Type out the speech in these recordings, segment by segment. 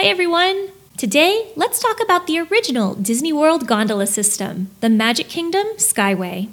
Hi, everyone. Today, let's talk about the original Disney World gondola system, the Magic Kingdom Skyway.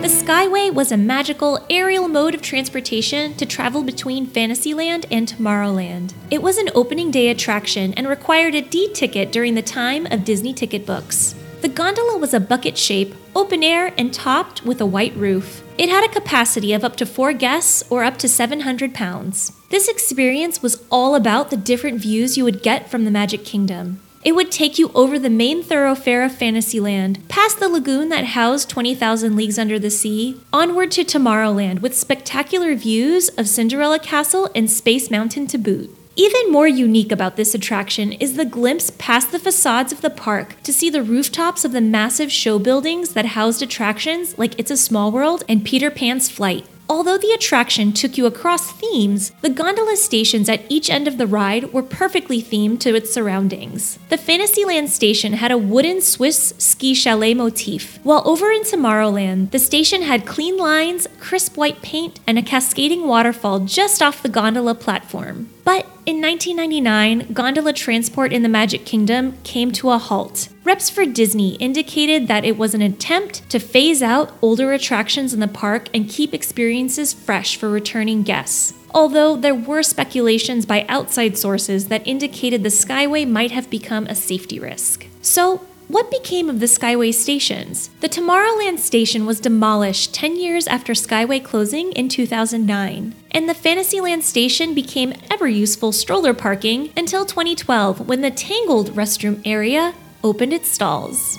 The Skyway was a magical aerial mode of transportation to travel between Fantasyland and Tomorrowland. It was an opening day attraction and required a D ticket during the time of Disney ticket books. The gondola was a bucket shape, open air, and topped with a white roof. It had a capacity of up to four guests or up to 700 pounds. This experience was all about the different views you would get from the Magic Kingdom. It would take you over the main thoroughfare of Fantasyland, past the lagoon that housed 20,000 Leagues Under the Sea, onward to Tomorrowland with spectacular views of Cinderella Castle and Space Mountain to boot. Even more unique about this attraction is the glimpse past the facades of the park to see the rooftops of the massive show buildings that housed attractions like It's a Small World and Peter Pan's Flight. Although the attraction took you across themes, the gondola stations at each end of the ride were perfectly themed to its surroundings. The Fantasyland station had a wooden Swiss ski chalet motif, while over in Tomorrowland, the station had clean lines, crisp white paint, and a cascading waterfall just off the gondola platform. But in 1999, gondola transport in the Magic Kingdom came to a halt. Reps for Disney indicated that it was an attempt to phase out older attractions in the park and keep experiences fresh for returning guests. Although there were speculations by outside sources that indicated the Skyway might have become a safety risk. So, what became of the Skyway stations? The Tomorrowland station was demolished 10 years after Skyway closing in 2009, and the Fantasyland station became ever useful stroller parking until 2012 when the Tangled restroom area opened its stalls.